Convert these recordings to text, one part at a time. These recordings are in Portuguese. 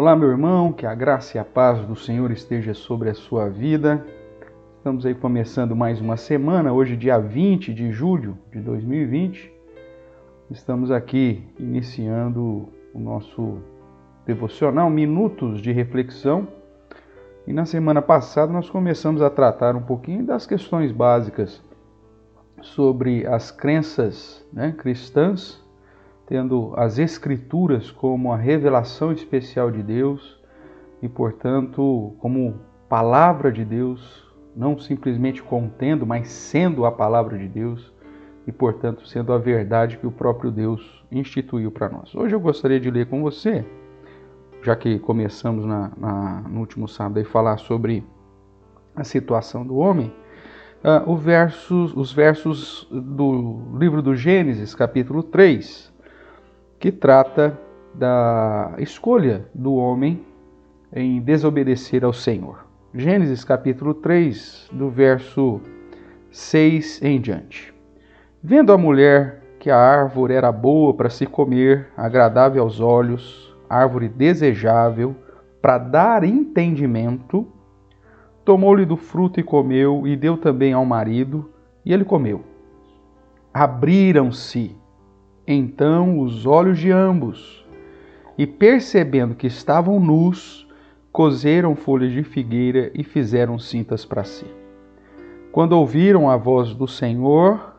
Olá, meu irmão, que a graça e a paz do Senhor esteja sobre a sua vida. Estamos aí começando mais uma semana, hoje, dia 20 de julho de 2020. Estamos aqui iniciando o nosso devocional Minutos de Reflexão. E na semana passada nós começamos a tratar um pouquinho das questões básicas sobre as crenças né, cristãs tendo as Escrituras como a revelação especial de Deus e, portanto, como palavra de Deus, não simplesmente contendo, mas sendo a palavra de Deus e, portanto, sendo a verdade que o próprio Deus instituiu para nós. Hoje eu gostaria de ler com você, já que começamos na, na, no último sábado a falar sobre a situação do homem, uh, os versos do livro do Gênesis, capítulo 3 que trata da escolha do homem em desobedecer ao Senhor. Gênesis capítulo 3, do verso 6 em diante. Vendo a mulher que a árvore era boa para se comer, agradável aos olhos, árvore desejável para dar entendimento, tomou-lhe do fruto e comeu, e deu também ao marido, e ele comeu. Abriram-se então os olhos de ambos, e percebendo que estavam nus, coseram folhas de figueira e fizeram cintas para si. Quando ouviram a voz do Senhor,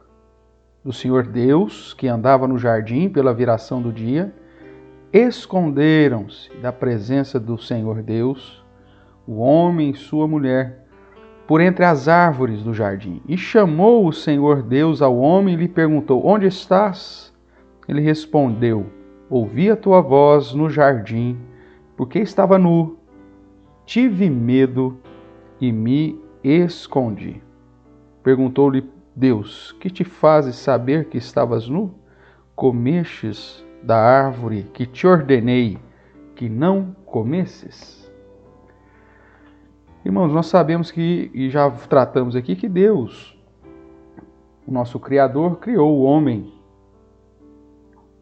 do Senhor Deus, que andava no jardim pela viração do dia, esconderam-se da presença do Senhor Deus, o homem e sua mulher, por entre as árvores do jardim. E chamou o Senhor Deus ao homem e lhe perguntou: Onde estás? Ele respondeu: Ouvi a tua voz no jardim, porque estava nu. Tive medo e me escondi. Perguntou-lhe Deus: Que te fazes saber que estavas nu? Comestes da árvore que te ordenei que não comesses? Irmãos, nós sabemos que, e já tratamos aqui, que Deus, o nosso Criador, criou o homem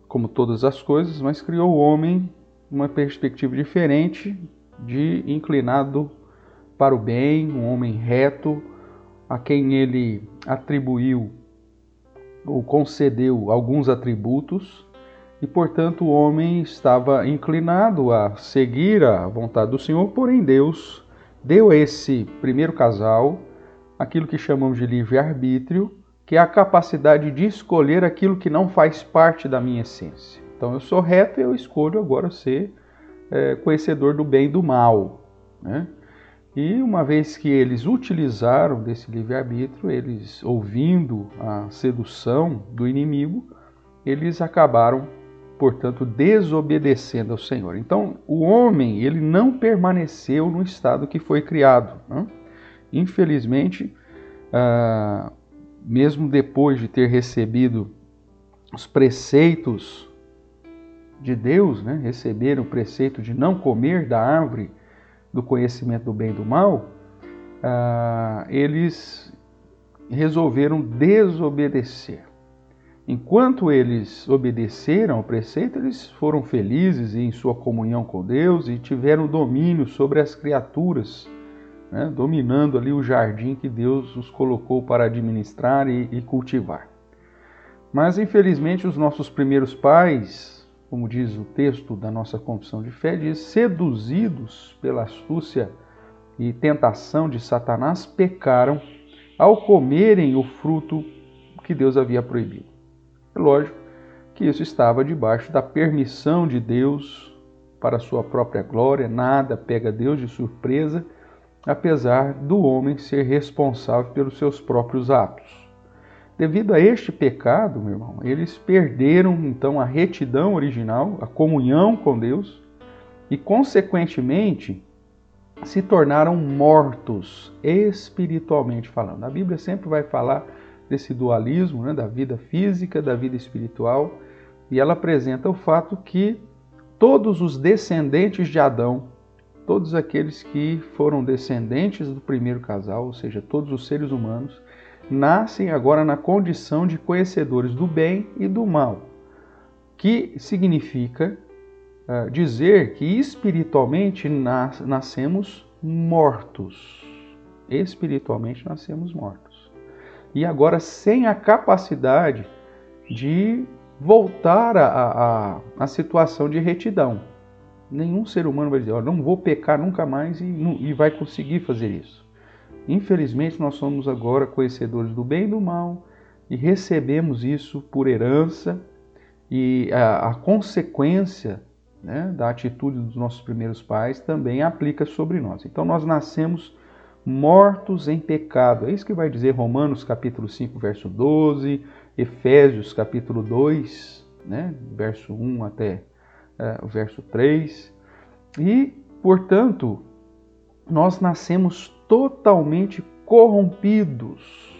como todas as coisas, mas criou o homem uma perspectiva diferente de inclinado para o bem, um homem reto, a quem ele atribuiu ou concedeu alguns atributos, e portanto o homem estava inclinado a seguir a vontade do Senhor, porém Deus deu a esse primeiro casal aquilo que chamamos de livre-arbítrio, que é a capacidade de escolher aquilo que não faz parte da minha essência. Então eu sou reto e eu escolho agora ser é, conhecedor do bem e do mal. Né? E uma vez que eles utilizaram desse livre-arbítrio, eles ouvindo a sedução do inimigo, eles acabaram, portanto, desobedecendo ao Senhor. Então, o homem, ele não permaneceu no estado que foi criado. Né? Infelizmente, ah, mesmo depois de ter recebido os preceitos de Deus, né, receberam o preceito de não comer da árvore do conhecimento do bem e do mal, ah, eles resolveram desobedecer. Enquanto eles obedeceram ao preceito, eles foram felizes em sua comunhão com Deus e tiveram domínio sobre as criaturas né, dominando ali o jardim que Deus os colocou para administrar e, e cultivar. Mas infelizmente os nossos primeiros pais, como diz o texto da nossa confissão de fé, diz seduzidos pela astúcia e tentação de Satanás, pecaram ao comerem o fruto que Deus havia proibido. É lógico que isso estava debaixo da permissão de Deus para sua própria glória, nada pega Deus de surpresa apesar do homem ser responsável pelos seus próprios atos. Devido a este pecado, meu irmão, eles perderam então a retidão original, a comunhão com Deus e, consequentemente, se tornaram mortos espiritualmente falando. A Bíblia sempre vai falar desse dualismo, né, da vida física, da vida espiritual, e ela apresenta o fato que todos os descendentes de Adão todos aqueles que foram descendentes do primeiro casal, ou seja, todos os seres humanos, nascem agora na condição de conhecedores do bem e do mal, que significa uh, dizer que espiritualmente nas, nascemos mortos. Espiritualmente nascemos mortos. E agora sem a capacidade de voltar à, situação de retidão. Nenhum ser humano vai dizer, oh, não vou pecar nunca mais e, e vai conseguir fazer isso. Infelizmente, nós somos agora conhecedores do bem e do mal e recebemos isso por herança e a, a consequência né, da atitude dos nossos primeiros pais também aplica sobre nós. Então, nós nascemos mortos em pecado. É isso que vai dizer Romanos capítulo 5, verso 12, Efésios capítulo 2, né, verso 1 até uh, o verso 3. E, portanto, nós nascemos totalmente corrompidos.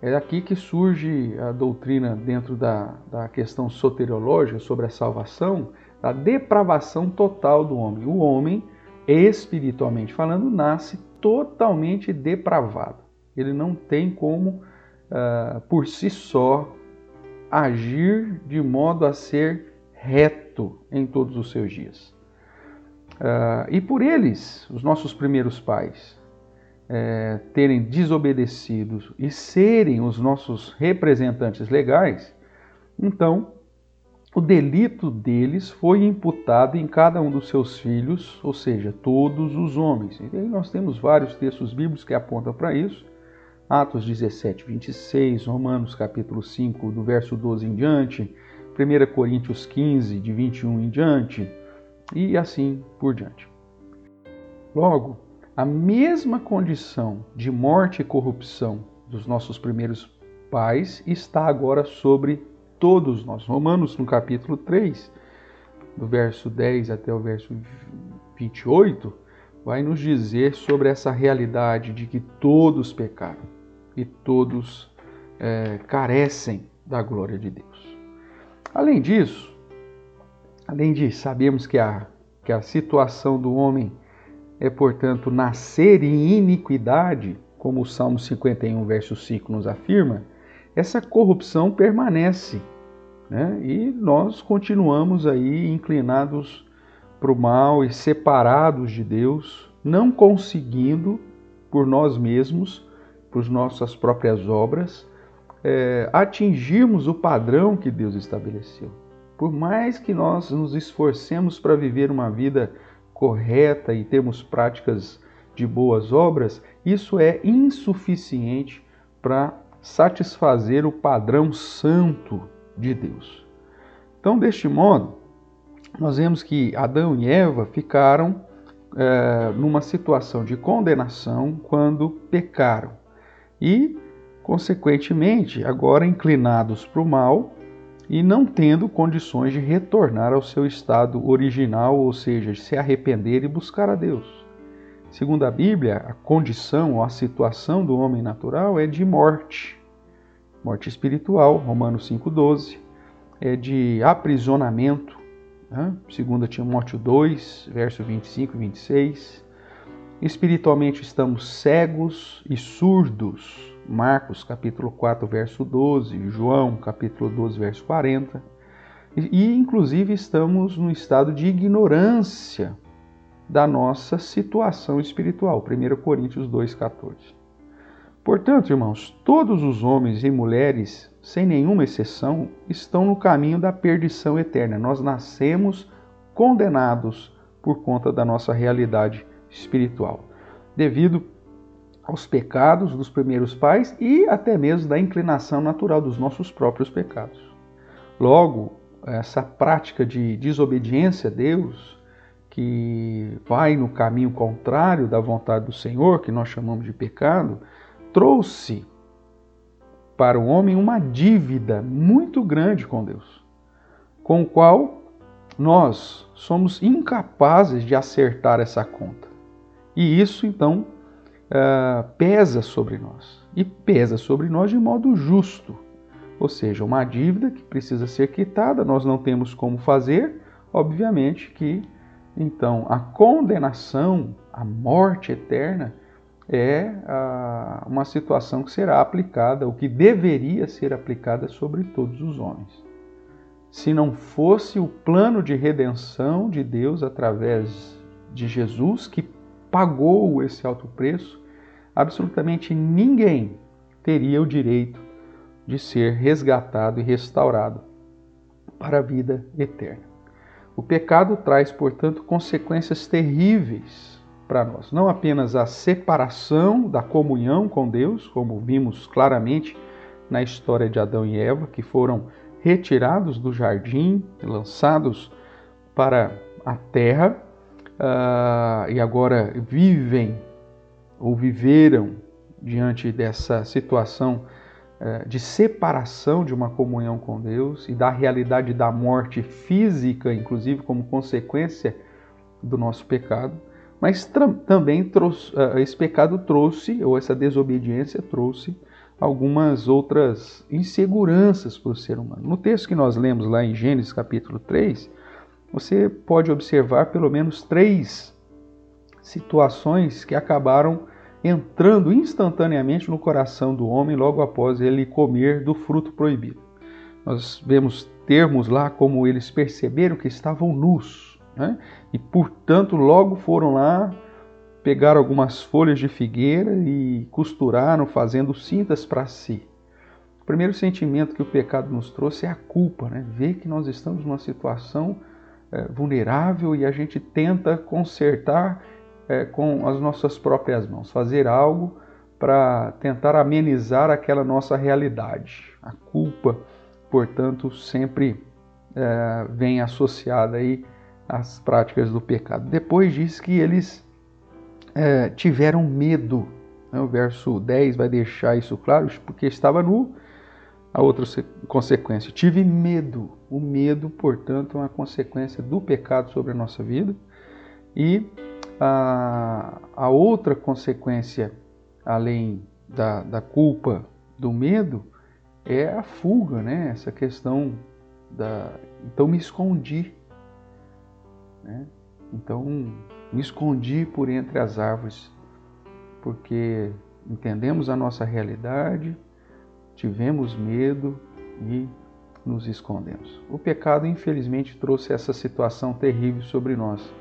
É aqui que surge a doutrina dentro da, da questão soteriológica sobre a salvação, da depravação total do homem. O homem, espiritualmente falando, nasce totalmente depravado. Ele não tem como uh, por si só, agir de modo a ser reto em todos os seus dias. Uh, e por eles, os nossos primeiros pais, é, terem desobedecido e serem os nossos representantes legais, então o delito deles foi imputado em cada um dos seus filhos, ou seja, todos os homens. E aí nós temos vários textos bíblicos que apontam para isso. Atos 17, 26, Romanos capítulo 5, do verso 12 em diante, 1 Coríntios 15, de 21 em diante, e assim por diante. Logo, a mesma condição de morte e corrupção dos nossos primeiros pais está agora sobre todos nós. Romanos, no capítulo 3, do verso 10 até o verso 28, vai nos dizer sobre essa realidade de que todos pecaram e todos é, carecem da glória de Deus. Além disso, além de sabermos que a, que a situação do homem é, portanto, nascer em iniquidade, como o Salmo 51, verso 5 nos afirma, essa corrupção permanece né? e nós continuamos aí inclinados para o mal e separados de Deus, não conseguindo por nós mesmos por nossas próprias obras, é, atingirmos o padrão que Deus estabeleceu. Por mais que nós nos esforcemos para viver uma vida correta e termos práticas de boas obras, isso é insuficiente para satisfazer o padrão santo de Deus. Então, deste modo, nós vemos que Adão e Eva ficaram é, numa situação de condenação quando pecaram e, consequentemente, agora inclinados para o mal e não tendo condições de retornar ao seu estado original, ou seja, de se arrepender e buscar a Deus. Segundo a Bíblia, a condição ou a situação do homem natural é de morte, morte espiritual, Romanos 5,12, é de aprisionamento, né? 2 Timóteo 2, verso 25 e 26, Espiritualmente estamos cegos e surdos. Marcos capítulo 4, verso 12, João capítulo 12, verso 40. E, inclusive estamos no estado de ignorância da nossa situação espiritual. 1 Coríntios 2,14. Portanto, irmãos, todos os homens e mulheres, sem nenhuma exceção, estão no caminho da perdição eterna. Nós nascemos condenados por conta da nossa realidade espiritual, devido aos pecados dos primeiros pais e até mesmo da inclinação natural dos nossos próprios pecados. Logo, essa prática de desobediência a Deus, que vai no caminho contrário da vontade do Senhor, que nós chamamos de pecado, trouxe para o homem uma dívida muito grande com Deus, com o qual nós somos incapazes de acertar essa conta. E isso então uh, pesa sobre nós. E pesa sobre nós de modo justo. Ou seja, uma dívida que precisa ser quitada, nós não temos como fazer, obviamente que então a condenação, a morte eterna, é uh, uma situação que será aplicada, ou que deveria ser aplicada sobre todos os homens. se não fosse o plano de redenção de Deus através de Jesus, que pagou esse alto preço, absolutamente ninguém teria o direito de ser resgatado e restaurado para a vida eterna. O pecado traz, portanto, consequências terríveis para nós. Não apenas a separação da comunhão com Deus, como vimos claramente na história de Adão e Eva, que foram retirados do jardim, lançados para a terra uh, e agora vivem ou viveram diante dessa situação uh, de separação de uma comunhão com Deus e da realidade da morte física, inclusive como consequência do nosso pecado. Mas também trouxe, uh, esse pecado trouxe, ou essa desobediência trouxe, algumas outras inseguranças para o ser humano. No texto que nós lemos lá em Gênesis capítulo 3, você pode observar pelo menos três situações que acabaram entrando instantaneamente no coração do homem logo após ele comer do fruto proibido. Nós vemos termos lá como eles perceberam que estavam nus, né? e portanto logo foram lá pegaram algumas folhas de figueira e costuraram, fazendo cintas para si. O primeiro sentimento que o pecado nos trouxe é a culpa, né? ver que nós estamos numa situação é, vulnerável e a gente tenta consertar é, com as nossas próprias mãos, fazer algo para tentar amenizar aquela nossa realidade. A culpa, portanto, sempre é, vem associada aí às práticas do pecado. Depois diz que eles é, tiveram medo. Né? O verso 10 vai deixar isso claro, porque estava nu. A outra consequência, tive medo. O medo, portanto, é uma consequência do pecado sobre a nossa vida. E a, a outra consequência, além da, da culpa, do medo, é a fuga, né? Essa questão da. Então me escondi. Né? Então me escondi por entre as árvores, porque entendemos a nossa realidade, tivemos medo e nos escondemos. O pecado, infelizmente, trouxe essa situação terrível sobre nós.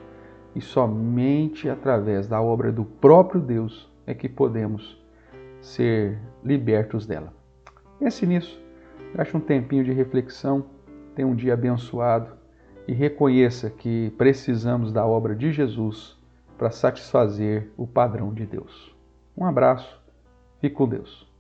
E somente através da obra do próprio Deus é que podemos ser libertos dela. Pense nisso, gaste um tempinho de reflexão, tenha um dia abençoado e reconheça que precisamos da obra de Jesus para satisfazer o padrão de Deus. Um abraço, fique com Deus.